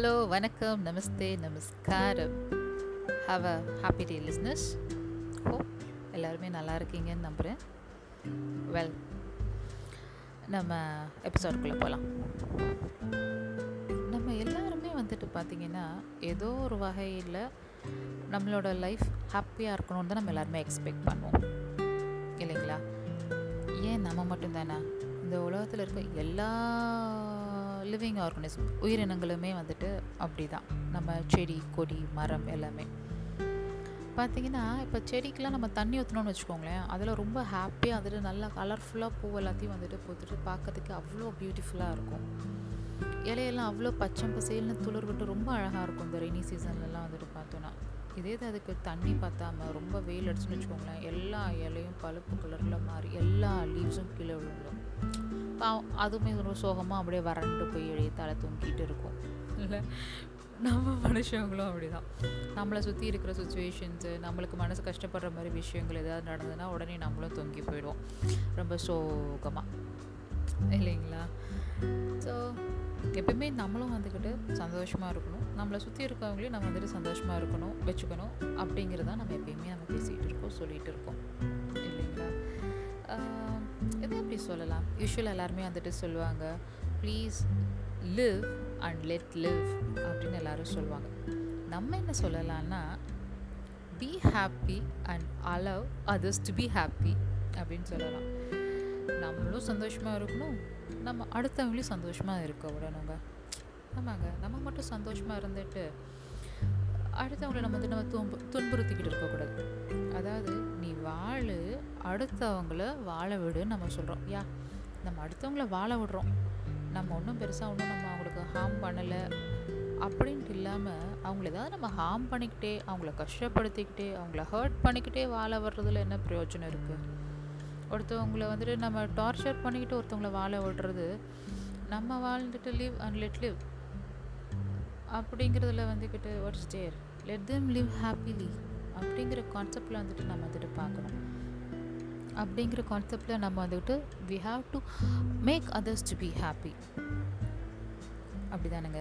Hello வணக்கம் நமஸ்தே நமஸ்காரம். Have a happy day listeners ஓ எல்லாருமே நல்லா இருக்கீங்கன்னு நம்புகிறேன் வெல் நம்ம எபிசோட்குள்ளே போகலாம் நம்ம எல்லாருமே வந்துட்டு பார்த்திங்கன்னா ஏதோ ஒரு வகையில் நம்மளோட லைஃப் ஹாப்பியாக இருக்கணும்னு தான் நம்ம எல்லாருமே எக்ஸ்பெக்ட் பண்ணுவோம். இல்லைங்களா? ஏன் நம்ம மட்டும்தானா? இந்த உலகத்தில் இருக்க எல்லா லிவிங் ஆர்கனிசம் உயிரினங்களுமே வந்துட்டு அப்படி தான் நம்ம செடி கொடி மரம் எல்லாமே. பார்த்தீங்கன்னா இப்போ செடிக்கெலாம் நம்ம தண்ணி ஊற்றணும்னு வச்சுக்கோங்களேன் அதில் ரொம்ப ஹாப்பியாக வந்துட்டு நல்லா கலர்ஃபுல்லாக பூ எல்லாத்தையும் வந்துட்டு போட்டுட்டு பார்க்கறதுக்கு அவ்வளோ பியூட்டிஃபுல்லாக இருக்கும். இலையெல்லாம் அவ்வளோ பச்சை பசேல்னு துளிர் விட்டு ரொம்ப அழகாக இருக்கும் இந்த ரெய்னி சீசன்லலாம் வந்துட்டு பார்த்தோன்னா இதே இது அதுக்கு தண்ணி பார்த்தாம ரொம்ப வெயில் அடிச்சுன்னு வச்சுக்கோங்களேன் எல்லா இலையும் பழுப்பு கலரில் மாறி எல்லா லீவ்ஸும் கீழே விழுந்துடும் அதுவுமே ஒரு சோகமாக அப்படியே வறண்டு போய் எழுதி தலை தூங்கிட்டு இருக்கும். இல்லை நம்ம மனுஷங்களும் அப்படி தான் நம்மளை சுற்றி இருக்கிற சுச்சுவேஷன்ஸு நம்மளுக்கு மனசு கஷ்டப்படுற மாதிரி விஷயங்கள் ஏதாவது நடந்ததுன்னா உடனே நம்மளும் தொங்கி போயிடுவோம். ரொம்ப சோகமாக இல்லைங்களா? ஸோ எப்பயுமே நம்மளும் வந்துக்கிட்டு சந்தோஷமாக இருக்கணும். நம்மளை சுற்றி இருக்கவங்களையும் நம்ம வந்துட்டு சந்தோஷமாக இருக்கணும் வச்சுக்கணும். அப்படிங்கிறத நம்ம எப்பயுமே நம்ம பேசிகிட்டு இருக்கோம் சொல்லிகிட்டு இருக்கோம். எது எப்படி சொல்லலாம்? யூஸ்வலாக எல்லாருமே வந்துட்டு சொல்லுவாங்க please live and let live அப்படின்னு எல்லோரும் சொல்லுவாங்க. நம்ம என்ன சொல்லலாம்னா be happy and allow others to be happy அப்படின்னு சொல்லலாம். நம்மளும் சந்தோஷமாக இருக்கணும். நம்ம அடுத்தவங்களையும் சந்தோஷமாக இருக்க விடணுங்க. ஆமாங்க. நம்ம மட்டும் சந்தோஷமாக இருந்துட்டு அடுத்தவங்களை நம்ம வந்து நம்ம துன்பு துன்புறுத்திக்கிட்டு இருக்கக்கூடாது அதாவது நீ வாழு அடுத்தவங்கள வாழ விடுன்னு நம்ம சொல்கிறோம் யா நம்ம அடுத்தவங்கள வாழ விடுறோம். நம்ம ஒன்றும் பெருசாக ஒன்றும் நம்ம அவங்களுக்கு ஹார்ம் பண்ணலை அப்படின்ட்டு இல்லாமல் அவங்கள ஏதாவது நம்ம ஹார்ம் பண்ணிக்கிட்டே அவங்கள கஷ்டப்படுத்திக்கிட்டே அவங்கள ஹர்ட் பண்ணிக்கிட்டே வாழ வர்றதுல என்ன பிரயோஜனம் இருக்குது ஒருத்தவங்கள வந்துட்டு நம்ம டார்ச்சர் பண்ணிக்கிட்டு ஒருத்தவங்கள வாழ விடுறது நம்ம வாழ்ந்துட்டு லிவ் அண்ட் லெட் லிவ் அப்படிங்கிறதுல வந்துக்கிட்டு what's there let them live happily அப்படிங்கிற கான்செப்டில் வந்துட்டு நம்ம வந்துட்டு பார்க்கணும். அப்படிங்கிற கான்செப்டில் நம்ம வந்துட்டு we have to make others to be happy அப்படிதானுங்க?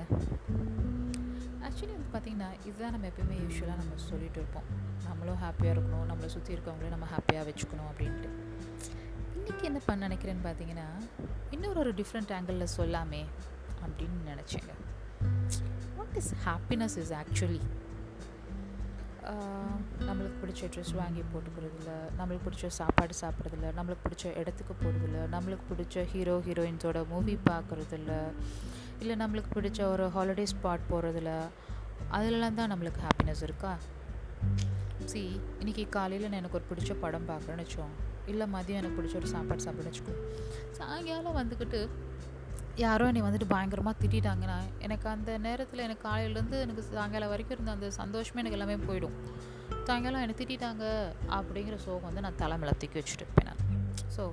Actually வந்து பார்த்திங்கன்னா இதுதான் நம்ம எப்பயுமே யூஸ்வலாக நம்ம சொல்லிகிட்டு இருப்போம். நம்மளும் ஹாப்பியாக இருக்கணும் நம்மளை சுற்றி இருக்கவங்களே நம்ம ஹாப்பியாக வச்சுக்கணும் அப்படின்ட்டு. இன்றைக்கி என்ன பண்ண நினைக்கிறேன்னு பார்த்தீங்கன்னா இன்னொரு ஒரு டிஃப்ரெண்ட் ஆங்கிளில் சொல்லாமே அப்படின்னு நினச்சேங்க. What is happiness is actually நம்மளுக்கு பிடிச்ச ட்ரெஸ் வாங்கி போட்டுக்கிறதில்ல நம்மளுக்கு பிடிச்ச சாப்பாடு சாப்பிட்றதில்ல நம்மளுக்கு பிடிச்ச இடத்துக்கு போகிறதில்ல நம்மளுக்கு பிடிச்ச ஹீரோ ஹீரோயின்ஸோட மூவி பார்க்குறதில்ல இல்லை நம்மளுக்கு பிடிச்ச ஒரு ஹாலிடே ஸ்பாட் போகிறதில்ல அதிலலாம் தான் நம்மளுக்கு ஹாப்பினஸ் இருக்கா? சி இன்றைக்கி காலையில் நான் எனக்கு ஒரு பிடிச்ச படம் பார்க்குறேன்னு வச்சோம் இல்லை மதியம் எனக்கு பிடிச்ச ஒரு சாப்பாடு சாப்பிட்றேன்னு வச்சுக்கோ சாயங்காலம் வந்துக்கிட்டு யாரோ என்னை வந்துட்டு பயங்கரமாக திட்டாங்கன்னா எனக்கு அந்த நேரத்தில் எனக்கு காலையிலேருந்து எனக்கு சாயங்காலம் வரைக்கும் இருந்த அந்த சந்தோஷமே எனக்கு எல்லாமே போயிடும். சாயங்காலம் என்னை திட்டாங்க அப்படிங்கிற சோகம் வந்து நான் தலைமையில தூக்கி வச்சுட்டு இருப்பேன் நான். ஸோ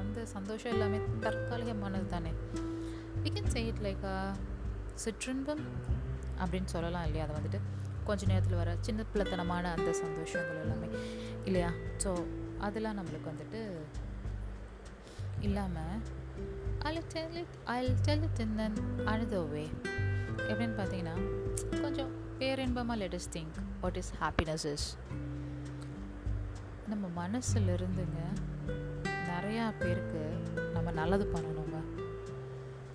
அந்த சந்தோஷம் எல்லாமே தற்காலிகமானது தானே. We can say it like சிற்றின்பம் அப்படின்னு சொல்லலாம் இல்லையா? அதை வந்துட்டு கொஞ்ச நேரத்தில் வர சின்ன பிள்ளைத்தனமான அந்த சந்தோஷங்கள் எல்லாமே இல்லையா? ஸோ அதெல்லாம் நம்மளுக்கு வந்துட்டு இல்லாமல் I tell it I tell it in then another எப்படின்னு பார்த்தீங்கன்னா கொஞ்சம் பேரின்பமாக let's think what is happiness is நம்ம மனசில் இருந்துங்க நிறையா பேருக்கு நம்ம நல்லது பண்ணணுங்க.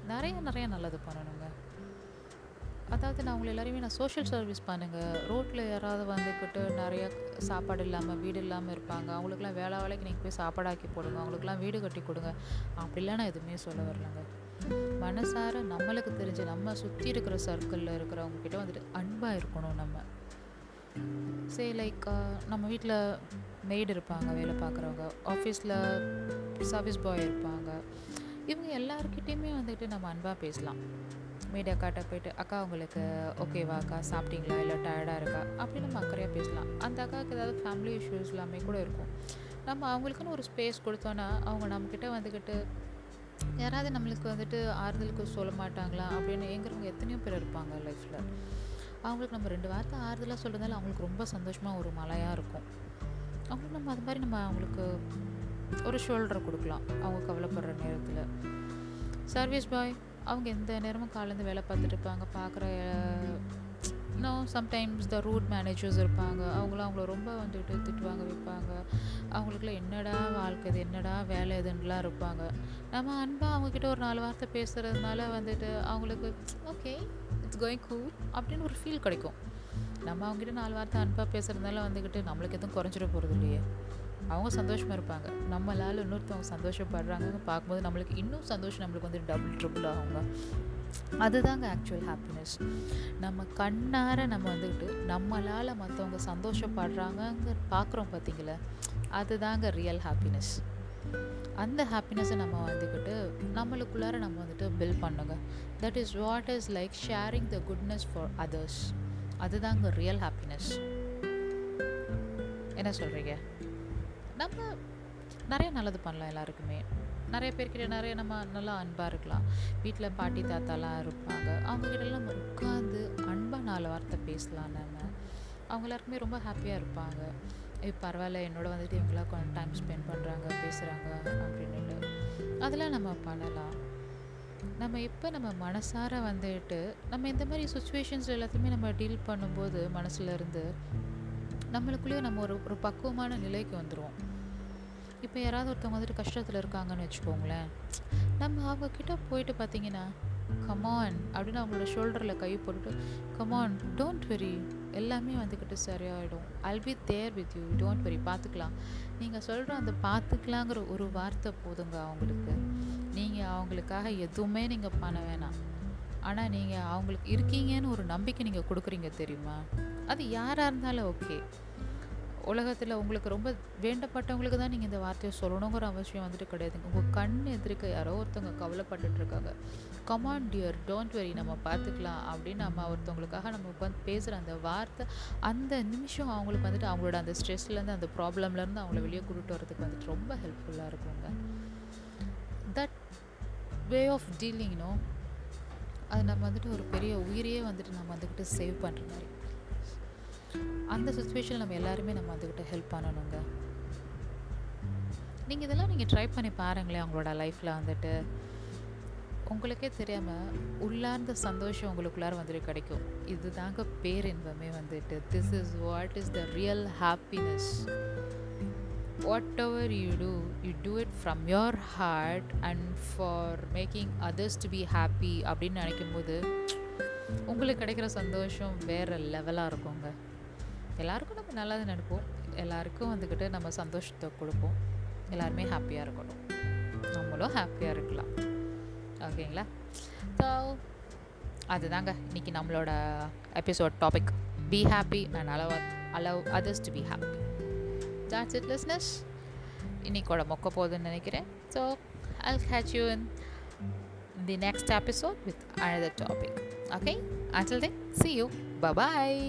நிறைய நிறைய நல்லது பண்ணணுங்க. அதாவது நான் உங்களை எல்லாரையுமே நான் சோஷியல் சர்வீஸ் பண்ணுங்கள் ரோட்டில் யாராவது வந்துக்கிட்டு நிறைய சாப்பாடு இல்லாமல் வீடு இல்லாமல் இருப்பாங்க. அவங்களுக்குலாம் வேலை வேலைக்கு நீங்கள் போய் சாப்பாடாக்கி போடுங்க. அவங்களுக்குலாம் வீடு கட்டி கொடுங்க. அப்படிலாம் நான் எதுவுமே சொல்ல வரலங்க. மனசார நம்மளுக்கு தெரிஞ்சு நம்ம சுற்றி இருக்கிற சர்க்கிளில் இருக்கிறவங்க கிட்ட வந்துட்டு அன்பாக இருக்கணும் நம்ம. சே லைக் நம்ம வீட்டில் மெய்டு இருப்பாங்க வேலை பார்க்குறவங்க. ஆஃபீஸில் சர்வீஸ் பாய் இருப்பாங்க. இவங்க எல்லாருக்கிட்டேயுமே வந்துட்டு நம்ம அன்பாக பேசலாம். மீட் அக்காட்ட போயிட்டு அக்கா உங்களுக்கு ஓகேவா அக்கா? சாப்பிட்டீங்களா? இல்லை டயர்டாக இருக்கா? அப்படின்னு நம்ம அக்கறையாக பேசலாம். அந்த அக்காவுக்கு ஏதாவது ஃபேமிலி இஷ்யூஸ் எல்லாமே கூட இருக்கும். நம்ம அவங்களுக்குன்னு ஒரு ஸ்பேஸ் கொடுத்தோன்னா அவங்க நம்மக்கிட்ட வந்துக்கிட்டு யாராவது நம்மளுக்கு வந்துட்டு ஆறுதலுக்கு சொல்ல மாட்டாங்களா? அப்படின்னு ஏங்குறவங்க எத்தனையோ பேர் இருப்பாங்க லைஃப்பில் அவங்களுக்கு நம்ம ரெண்டு வார்த்தை ஆறுதலாக சொல்கிறதால அவங்களுக்கு ரொம்ப சந்தோஷமாக ஒரு மலையாக இருக்கும். அவங்களுக்கு நம்ம அது மாதிரி நம்ம அவங்களுக்கு ஒரு ஷோல்டரை கொடுக்கலாம். அவங்க கவலைப்படுற நேரத்தில். Service boy. அவங்க எந்த நேரமும் காலேருந்து வேலை பார்த்துட்டு இருப்பாங்க. பார்க்குற இன்னும் சம்டைம்ஸ் த ரூட் மேனேஜர்ஸ் இருப்பாங்க. அவங்களாம் அவங்கள ரொம்ப வந்துட்டு திட்டுவாங்க வைப்பாங்க. அவங்களுக்குலாம் என்னடா வாழ்க்கை இது? என்னடா வேலை இதுன்னெலாம் இருப்பாங்க. நம்ம அன்பாக அவங்கக்கிட்ட ஒரு நாலு வார்த்தை பேசுகிறதுனால வந்துட்டு அவங்களுக்கு ஓகே இட்ஸ் கோயிங் கூல் அப்படின்னு ஒரு ஃபீல் கிடைக்கும். நம்ம அவங்ககிட்ட நாலு வார்த்தை அன்பாக பேசுகிறதுனால வந்துக்கிட்டு நம்மளுக்கு எதுவும் குறைஞ்சிட போகிறது இல்லையே. அவங்க சந்தோஷமாக இருப்பாங்க. நம்மளால் இன்னொருத்தவங்க சந்தோஷப்படுறாங்கன்னு பார்க்கும்போது நம்மளுக்கு இன்னும் சந்தோஷம் நம்மளுக்கு வந்து டபுள் ட்ரிபிள் ஆகுங்க. அதுதாங்க ஆக்சுவல் ஹாப்பினஸ் நம்ம கண்ணார நம்ம வந்துக்கிட்டு நம்மளால் மற்றவங்க சந்தோஷப்படுறாங்கங்க பார்க்குறோம் பார்த்தீங்களா? அதுதாங்க ரியல் ஹாப்பினஸ் அந்த ஹாப்பினஸை நம்ம வந்துக்கிட்டு நம்மளுக்குள்ளார நம்ம வந்துட்டு பில் பண்ணுங்க. That is what is like sharing the goodness for others அதுதாங்க ரியல் ஹாப்பினஸ் என்ன சொல்கிறீங்க நம்ம நிறைய நல்லது பண்ணலாம் எல்லாருக்குமே. நிறைய பேர்கிட்ட நிறைய நம்ம நல்லா அன்பாக இருக்கலாம். வீட்டில் பாட்டி தாத்தாலாம் இருப்பாங்க. அவங்கக்கிட்டலாம் நம்ம உட்காந்து அன்பாக நாலு வார்த்தை பேசலாம் நம்ம. அவங்க எல்லாருக்குமே ரொம்ப ஹாப்பியாக இருப்பாங்க. பரவாயில்ல என்னோட வந்துட்டு இவங்களாம் கொஞ்சம் டைம் ஸ்பெண்ட் பண்ணுறாங்க பேசுகிறாங்க அப்படின்ட்டு அதெல்லாம் நம்ம பண்ணலாம். நம்ம எப்போ நம்ம மனசார வந்துட்டு நம்ம இந்த மாதிரி சுச்சுவேஷன்ஸ் எல்லாத்தையுமே நம்ம டீல் பண்ணும்போது மனசுல இருந்து நம்மளுக்குள்ளேயே நம்ம ஒரு ஒரு பக்குவமான நிலைக்கு வந்துடுவோம் இப்போ யாராவது ஒருத்தவங்க வந்துட்டு கஷ்டத்தில் இருக்காங்கன்னு வச்சுக்கோங்களேன். நம்ம அவங்கக்கிட்ட போயிட்டு பார்த்தீங்கன்னா கமான் அப்படின்னு அவங்களோட ஷோல்டரில் கை போட்டுட்டு கமான் டோன்ட் வெரி எல்லாமே வந்துக்கிட்டு சரியாயிடும். I'll be there with you don't worry பார்த்துக்கலாம் நீங்கள் சொல்கிற அந்த பார்த்துக்கலாங்கிற ஒரு வார்த்தை போதுங்க அவங்களுக்கு. நீங்கள் அவங்களுக்காக எதுவுமே நீங்கள் பண்ண வேணாம். ஆனால் நீங்கள் அவங்களுக்கு இருக்கீங்கன்னு ஒரு நம்பிக்கை நீங்கள் கொடுக்குறீங்க தெரியுமா? அது யாராக இருந்தாலும் ஓகே. உலகத்தில் உங்களுக்கு ரொம்ப வேண்டப்பட்டவங்களுக்கு தான் நீங்கள் இந்த வார்த்தையை சொல்லணுங்கிற அவசியம் வந்துட்டு கிடையாதுங்க உங்கள் கண் எதிர்க்க யாரோ ஒருத்தவங்க கவலைப்பட்டுட்டு இருக்காங்க. கமான் டியர் டோன்ட் வெரி நம்ம பார்த்துக்கலாம். அப்படின்னு நம்ம ஒருத்தவங்களுக்காக நம்ம உட்காந்து பேசுகிற அந்த வார்த்தை அந்த நிமிஷம் அவங்களுக்கு வந்துட்டு அவங்களோட அந்த ஸ்ட்ரெஸ்லேருந்து அந்த ப்ராப்ளம்லேருந்து அவங்கள வெளியே கூட்டிட்டு வரதுக்கு வந்துட்டு ரொம்ப ஹெல்ப்ஃபுல்லாக இருக்குங்க. தட் வே ஆஃப் டீலிங்னோ அது நம்ம வந்துட்டு ஒரு பெரிய உயிரையே வந்துட்டு நம்ம வந்துக்கிட்டு சேவ் பண்ணுற மாதிரி. அந்த சுச்சுவேஷனில் நம்ம எல்லாருமே நம்ம அதுக்கிட்ட ஹெல்ப் பண்ணணுங்க. நீங்கள் இதெல்லாம் நீங்கள் ட்ரை பண்ணி பாருங்களேன் உங்களோட லைஃப்பில் வந்துட்டு. உங்களுக்கே தெரியாமல் உள்ளார்ந்த சந்தோஷம் உங்களுக்குள்ளார வந்துட்டு கிடைக்கும். இதுதாங்க பேரின்பமே வந்துட்டு. This is what is the real happiness whatever you do you do it from your heart and for making others to be happy அப்படின்னு நினைக்கும் போது உங்களுக்கு கிடைக்கிற சந்தோஷம் வேறு லெவலாக இருக்குங்க. எல்லாருக்கும் நம்ம நல்லது நினைப்போம் எல்லாருக்கும் வந்துக்கிட்டு நம்ம சந்தோஷத்தை கொடுப்போம். எல்லாருமே ஹாப்பியாக இருக்கணும். நம்மளும் ஹாப்பியாக இருக்கலாம். ஓகேங்களா? ஸோ அதுதாங்க. இன்றைக்கி நம்மளோட episode topic be happy and allow allow others to be happy that's it listeners இன்னைக்கோட மொக்க போகுதுன்னு நினைக்கிறேன். So I catch you in the next episode with another topic okay until then see you bye bye